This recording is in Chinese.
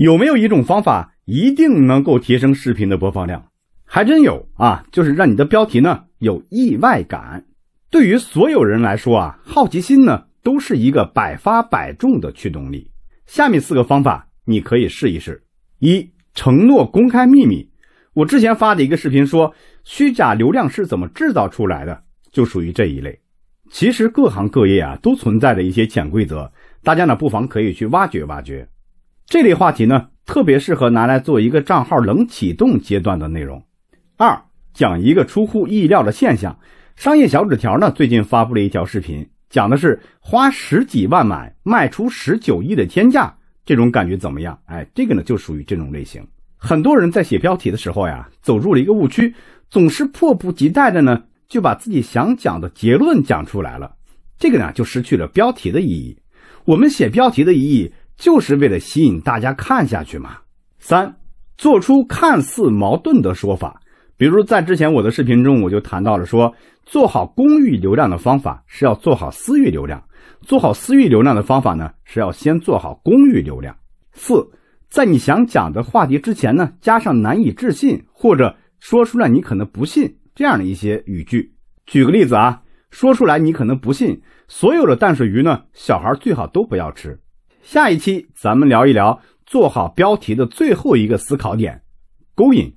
有没有一种方法一定能够提升视频的播放量？还真有啊，就是让你的标题呢有意外感。对于所有人来说啊，好奇心呢都是一个百发百中的驱动力。下面四个方法你可以试一试：一、承诺公开秘密。我之前发的一个视频说，虚假流量是怎么制造出来的，就属于这一类。其实各行各业啊都存在着一些潜规则，大家呢不妨可以去挖掘挖掘。这类话题呢，特别适合拿来做一个账号冷启动阶段的内容。二，讲一个出乎意料的现象。商业小纸条呢，最近发布了一条视频，讲的是花十几万买卖出十九亿的天价，这种感觉怎么样？哎，这个呢就属于这种类型。很多人在写标题的时候呀，走入了一个误区，总是迫不及待的呢就把自己想讲的结论讲出来了，这个呢就失去了标题的意义。我们写标题的意义。就是为了吸引大家看下去嘛。三，做出看似矛盾的说法，比如在之前我的视频中，我就谈到了说，做好公域流量的方法是要做好私域流量，做好私域流量的方法呢是要先做好公域流量。四，在你想讲的话题之前呢，加上难以置信或者说出来你可能不信这样的一些语句。举个例子啊，说出来你可能不信，所有的淡水鱼呢，小孩最好都不要吃。下一期咱们聊一聊做好标题的最后一个思考点：勾引。